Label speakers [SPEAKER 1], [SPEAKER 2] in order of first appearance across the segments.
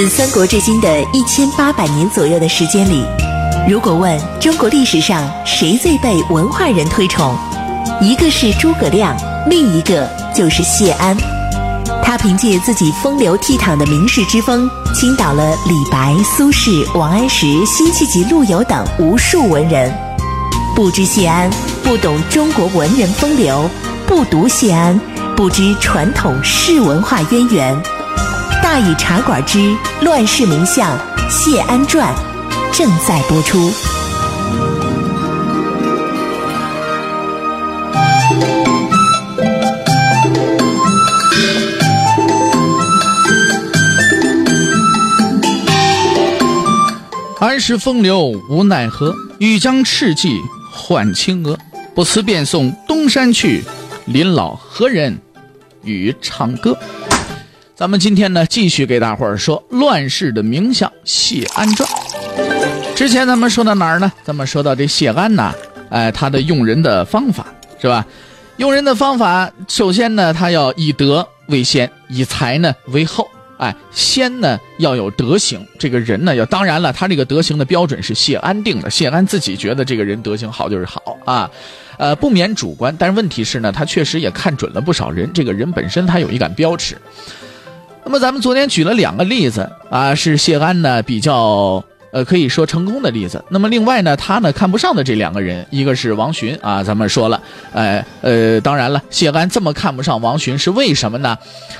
[SPEAKER 1] 自三国至今的一千八百年左右的时间里，如果问中国历史上谁最被文化人推崇，一个是诸葛亮，另一个就是谢安。他凭借自己风流倜傥的名士之风，倾倒了李白、苏轼、王安石、辛弃疾、陆游等无数文人。不知谢安，不懂中国文人风流；不读谢安，不知传统士文化渊源。大禹茶馆之《乱世名相谢安传》正在播出。
[SPEAKER 2] 安时风流无奈何，欲将赤骥换青鹅。不辞便送东山去，临老何人与唱歌？咱们今天呢，继续给大伙儿说乱世的名相谢安传。之前咱们说到哪儿呢？咱们说到这谢安呐，哎，他的用人的方法是吧？用人的方法，首先呢，他要以德为先，以才呢为后。哎，先呢要有德行，这个人呢要当然了，他这个德行的标准是谢安定的。谢安自己觉得这个人德行好就是好啊，呃，不免主观。但是问题是呢，他确实也看准了不少人，这个人本身他有一杆标尺。那么咱们昨天举了两个例子啊，是谢安呢比较。呃，可以说成功的例子。那么另外呢，他呢看不上的这两个人，一个是王洵啊，咱们说了，呃呃，当然了，谢安这么看不上王洵是为什么呢？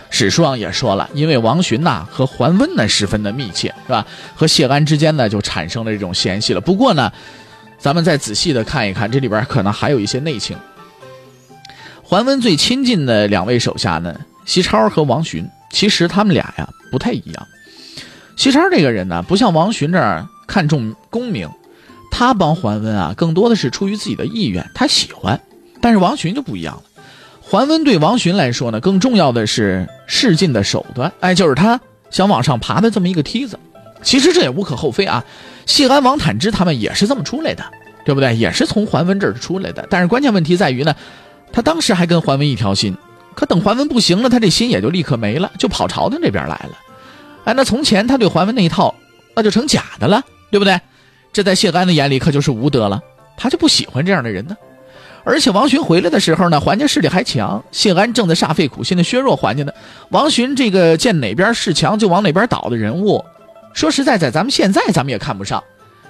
[SPEAKER 2] 史书上也说了，因为王洵呐和桓温呢十分的密切，是吧？和谢安之间呢就产生了这种嫌隙了。不过呢，咱们再仔细的看一看，这里边可能还有一些内情。桓温最亲近的两位手下呢，西超和王洵，其实他们俩呀不太一样。西超这个人呢，不像王洵这儿看重功名，他帮桓温啊，更多的是出于自己的意愿，他喜欢。但是王洵就不一样了，桓温对王洵来说呢，更重要的是示进的手段，哎，就是他想往上爬的这么一个梯子。其实这也无可厚非啊，谢安、王坦之他们也是这么出来的，对不对？也是从桓温这儿出来的。但是关键问题在于呢，他当时还跟桓温一条心，可等桓温不行了，他这心也就立刻没了，就跑朝廷这边来了。哎，那从前他对桓温那一套，那就成假的了，对不对？这在谢安的眼里可就是无德了，他就不喜欢这样的人呢。而且王洵回来的时候呢，桓家势力还强，谢安正在煞费苦心的削弱桓家呢。王洵这个见哪边势强就往哪边倒的人物，说实在在，咱们现在咱们也看不上。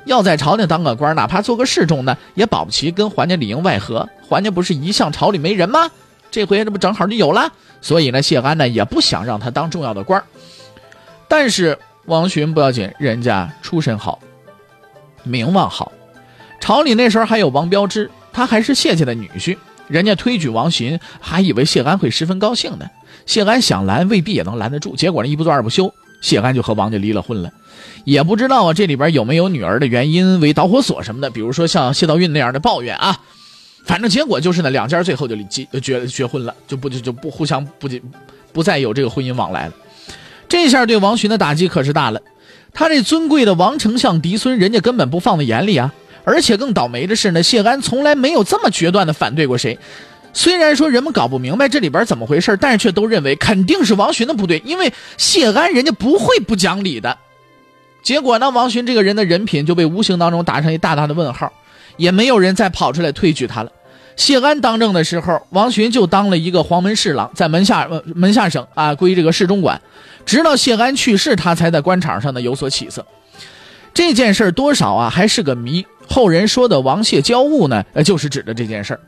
[SPEAKER 2] 要在朝廷当个官，哪怕做个侍中呢，也保不齐跟桓家里应外合。桓家不是一向朝里没人吗？这回这不正好就有了。所以呢，谢安呢也不想让他当重要的官。但是王洵不要紧，人家出身好，名望好，朝里那时候还有王标之，他还是谢家的女婿，人家推举王洵，还以为谢安会十分高兴呢。谢安想拦，未必也能拦得住。结果呢，一不做二不休，谢安就和王家离了婚了。也不知道啊，这里边有没有女儿的原因为导火索什么的，比如说像谢道韫那样的抱怨啊。反正结果就是呢，两家最后就离结结婚了，就不就就不互相不不再有这个婚姻往来了。这下对王洵的打击可是大了，他这尊贵的王丞相嫡孙，人家根本不放在眼里啊！而且更倒霉的是呢，谢安从来没有这么决断的反对过谁。虽然说人们搞不明白这里边怎么回事，但是却都认为肯定是王洵的不对，因为谢安人家不会不讲理的。结果呢，王洵这个人的人品就被无形当中打上一大大的问号，也没有人再跑出来推举他了。谢安当政的时候，王洵就当了一个黄门侍郎，在门下门下省啊，归这个侍中管。直到谢安去世，他才在官场上呢有所起色。这件事多少啊还是个谜。后人说的王谢交恶呢，呃，就是指的这件事儿。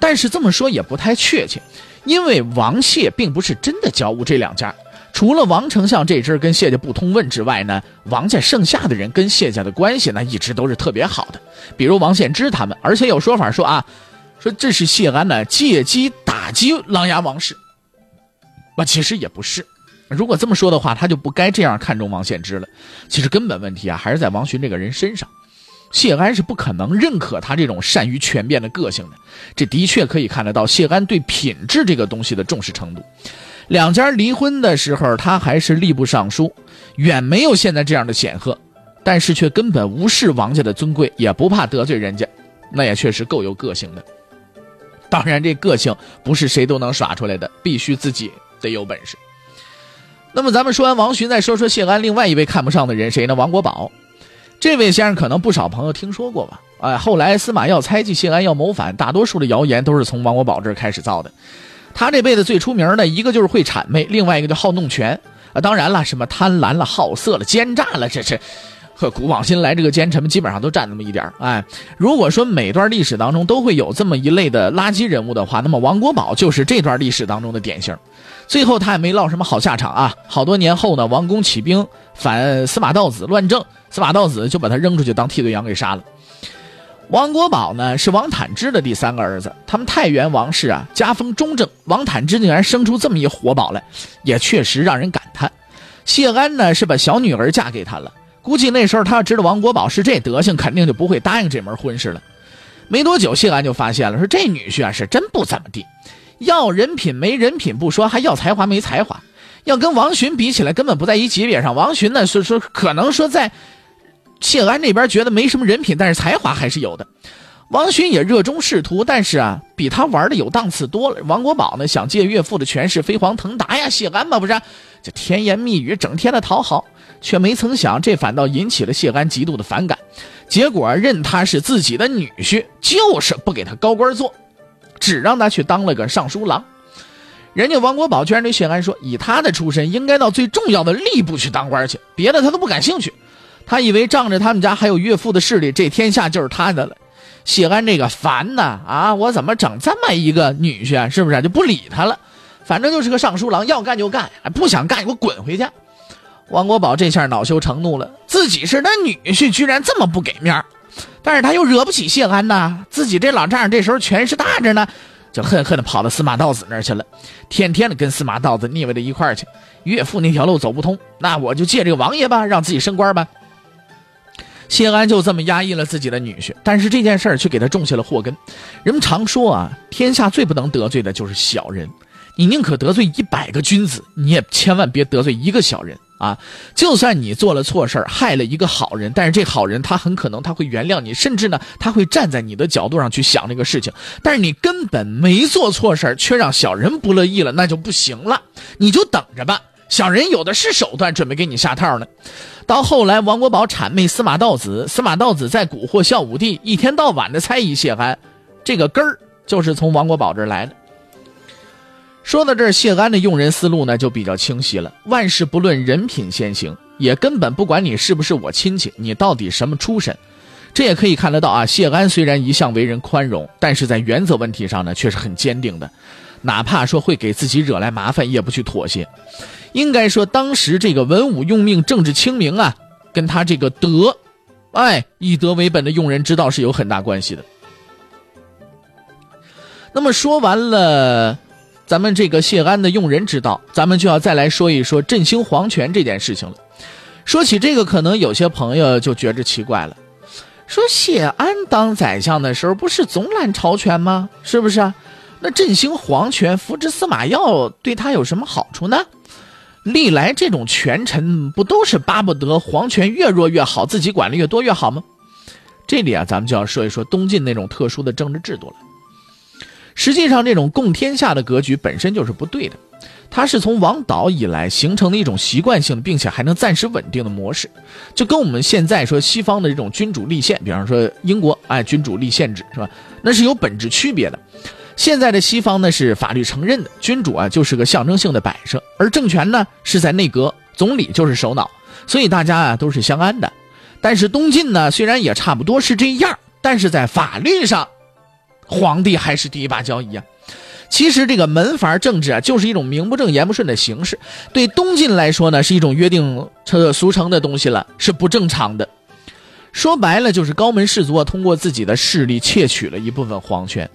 [SPEAKER 2] 但是这么说也不太确切，因为王谢并不是真的交恶。这两家除了王丞相这支跟谢家不通问之外呢，王家剩下的人跟谢家的关系呢一直都是特别好的。比如王献之他们，而且有说法说啊。说这是谢安呢借机打击琅琊王氏，那其实也不是。如果这么说的话，他就不该这样看重王献之了。其实根本问题啊，还是在王洵这个人身上。谢安是不可能认可他这种善于权变的个性的。这的确可以看得到谢安对品质这个东西的重视程度。两家离婚的时候，他还是吏部尚书，远没有现在这样的显赫，但是却根本无视王家的尊贵，也不怕得罪人家，那也确实够有个性的。当然，这个性不是谁都能耍出来的，必须自己得有本事。那么咱们说完王寻，再说说谢安另外一位看不上的人谁呢？王国宝。这位先生可能不少朋友听说过吧？哎，后来司马曜猜忌谢安要谋反，大多数的谣言都是从王国宝这儿开始造的。他这辈子最出名的一个就是会谄媚，另外一个就好弄权啊。当然了，什么贪婪了、好色了、奸诈了，这这。和古往今来，这个奸臣们基本上都占那么一点哎，如果说每段历史当中都会有这么一类的垃圾人物的话，那么王国宝就是这段历史当中的典型。最后他也没落什么好下场啊！好多年后呢，王公起兵反司马道子乱政，司马道子就把他扔出去当替罪羊给杀了。王国宝呢是王坦之的第三个儿子，他们太原王氏啊家风中正，王坦之竟然生出这么一活宝来，也确实让人感叹。谢安呢是把小女儿嫁给他了。估计那时候他要知道王国宝是这德行，肯定就不会答应这门婚事了。没多久，谢安就发现了，说这女婿啊是真不怎么地，要人品没人品不说，还要才华没才华，要跟王寻比起来根本不在一级别上。王寻呢，是说可能说在谢安那边觉得没什么人品，但是才华还是有的。王寻也热衷仕途，但是啊，比他玩的有档次多了。王国宝呢，想借岳父的权势飞黄腾达呀，谢安嘛不是，就甜言蜜语，整天的讨好。却没曾想，这反倒引起了谢安极度的反感。结果认他是自己的女婿，就是不给他高官做，只让他去当了个尚书郎。人家王国宝居然对谢安说：“以他的出身，应该到最重要的吏部去当官去，别的他都不感兴趣。他以为仗着他们家还有岳父的势力，这天下就是他的了。”谢安这个烦呐啊！我怎么整这么一个女婿啊？是不是就不理他了？反正就是个尚书郎，要干就干，不想干，给我滚回去。王国宝这下恼羞成怒了，自己是他女婿，居然这么不给面但是他又惹不起谢安呐，自己这老丈人这时候权势大着呢，就恨恨的跑到司马道子那儿去了，天天的跟司马道子腻歪到一块儿去。岳父那条路走不通，那我就借这个王爷吧，让自己升官吧。谢安就这么压抑了自己的女婿，但是这件事儿却给他种下了祸根。人们常说啊，天下最不能得罪的就是小人，你宁可得罪一百个君子，你也千万别得罪一个小人。啊，就算你做了错事，害了一个好人，但是这好人他很可能他会原谅你，甚至呢他会站在你的角度上去想这个事情。但是你根本没做错事，却让小人不乐意了，那就不行了。你就等着吧，小人有的是手段，准备给你下套呢。到后来，王国宝谄媚司马道子，司马道子在蛊惑孝武帝，一天到晚的猜疑谢安，这个根儿就是从王国宝这儿来的。说到这儿，谢安的用人思路呢就比较清晰了。万事不论人品先行，也根本不管你是不是我亲戚，你到底什么出身。这也可以看得到啊。谢安虽然一向为人宽容，但是在原则问题上呢却是很坚定的，哪怕说会给自己惹来麻烦，也不去妥协。应该说，当时这个文武用命、政治清明啊，跟他这个德，哎，以德为本的用人之道是有很大关系的。那么说完了。咱们这个谢安的用人之道，咱们就要再来说一说振兴皇权这件事情了。说起这个，可能有些朋友就觉着奇怪了，说谢安当宰相的时候不是总揽朝权吗？是不是？那振兴皇权、扶植司马曜，对他有什么好处呢？历来这种权臣不都是巴不得皇权越弱越好，自己管的越多越好吗？这里啊，咱们就要说一说东晋那种特殊的政治制度了。实际上，这种共天下的格局本身就是不对的，它是从王导以来形成的一种习惯性，并且还能暂时稳定的模式，就跟我们现在说西方的这种君主立宪，比方说英国，哎，君主立宪制是吧？那是有本质区别的。现在的西方呢是法律承认的，君主啊就是个象征性的摆设，而政权呢是在内阁，总理就是首脑，所以大家啊都是相安的。但是东晋呢虽然也差不多是这样，但是在法律上。皇帝还是第一把交椅啊！其实这个门阀政治啊，就是一种名不正言不顺的形式。对东晋来说呢，是一种约定俗成的东西了，是不正常的。说白了，就是高门士族啊，通过自己的势力窃取了一部分皇权。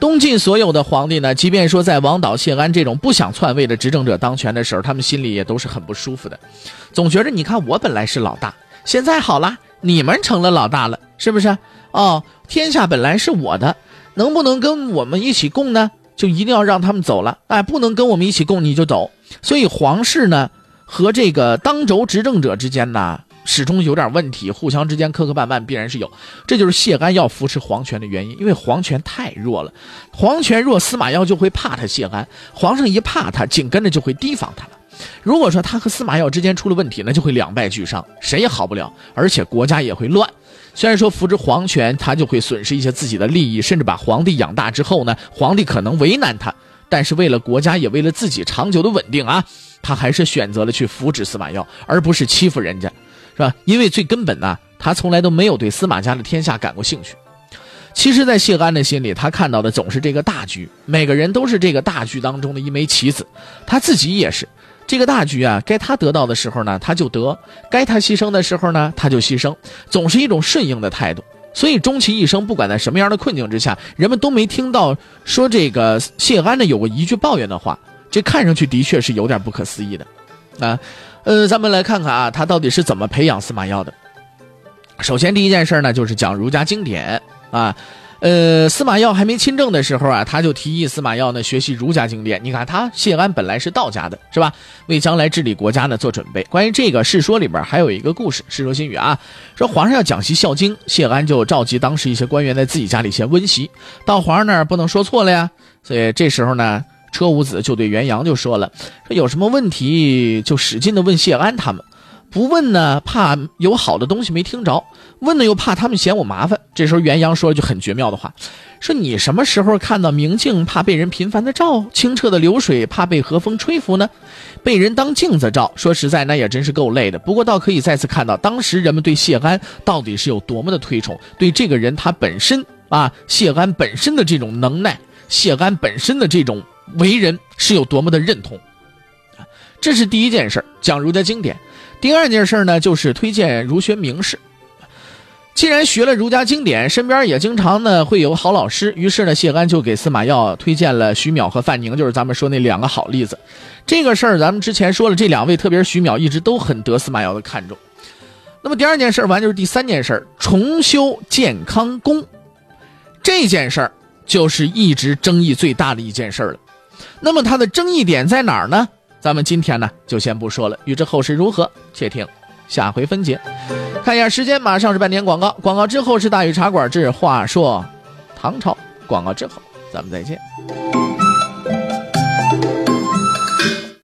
[SPEAKER 2] 东晋所有的皇帝呢，即便说在王导、谢安这种不想篡位的执政者当权的时候，他们心里也都是很不舒服的，总觉着你看我本来是老大，现在好了，你们成了老大了，是不是？哦，天下本来是我的，能不能跟我们一起共呢？就一定要让他们走了。哎，不能跟我们一起共，你就走。所以皇室呢和这个当轴执政者之间呢，始终有点问题，互相之间磕磕绊绊，必然是有。这就是谢安要扶持皇权的原因，因为皇权太弱了，皇权弱，司马曜就会怕他谢安，皇上一怕他，紧跟着就会提防他了。如果说他和司马曜之间出了问题，那就会两败俱伤，谁也好不了，而且国家也会乱。虽然说扶持皇权，他就会损失一些自己的利益，甚至把皇帝养大之后呢，皇帝可能为难他，但是为了国家，也为了自己长久的稳定啊，他还是选择了去扶持司马曜，而不是欺负人家，是吧？因为最根本呢，他从来都没有对司马家的天下感过兴趣。其实，在谢安的心里，他看到的总是这个大局，每个人都是这个大局当中的一枚棋子，他自己也是。这个大局啊，该他得到的时候呢，他就得；该他牺牲的时候呢，他就牺牲，总是一种顺应的态度。所以，终其一生，不管在什么样的困境之下，人们都没听到说这个谢安呢有过一句抱怨的话。这看上去的确是有点不可思议的，啊，呃，咱们来看看啊，他到底是怎么培养司马曜的。首先，第一件事呢，就是讲儒家经典啊。呃，司马曜还没亲政的时候啊，他就提议司马曜呢学习儒家经典。你看他谢安本来是道家的，是吧？为将来治理国家呢做准备。关于这个《世说》里边还有一个故事，《世说新语》啊，说皇上要讲习《孝经》，谢安就召集当时一些官员在自己家里先温习。到皇上那儿不能说错了呀，所以这时候呢，车无子就对元阳就说了，说有什么问题就使劲的问谢安他们。不问呢，怕有好的东西没听着；问呢，又怕他们嫌我麻烦。这时候元阳说了句很绝妙的话：“说你什么时候看到明镜怕被人频繁的照，清澈的流水怕被和风吹拂呢？被人当镜子照，说实在那也真是够累的。不过倒可以再次看到，当时人们对谢安到底是有多么的推崇，对这个人他本身啊，谢安本身的这种能耐，谢安本身的这种为人是有多么的认同。这是第一件事讲儒家经典。”第二件事呢，就是推荐儒学名士。既然学了儒家经典，身边也经常呢会有好老师，于是呢，谢安就给司马曜推荐了徐邈和范宁，就是咱们说那两个好例子。这个事儿咱们之前说了，这两位特别是徐邈，一直都很得司马曜的看重。那么第二件事完就是第三件事重修建康宫。这件事儿就是一直争议最大的一件事了。那么它的争议点在哪儿呢？咱们今天呢，就先不说了。预知后事如何，且听下回分解。看一下时间，马上是半点广告。广告之后是大禹茶馆之话说唐朝。广告之后，咱们再见。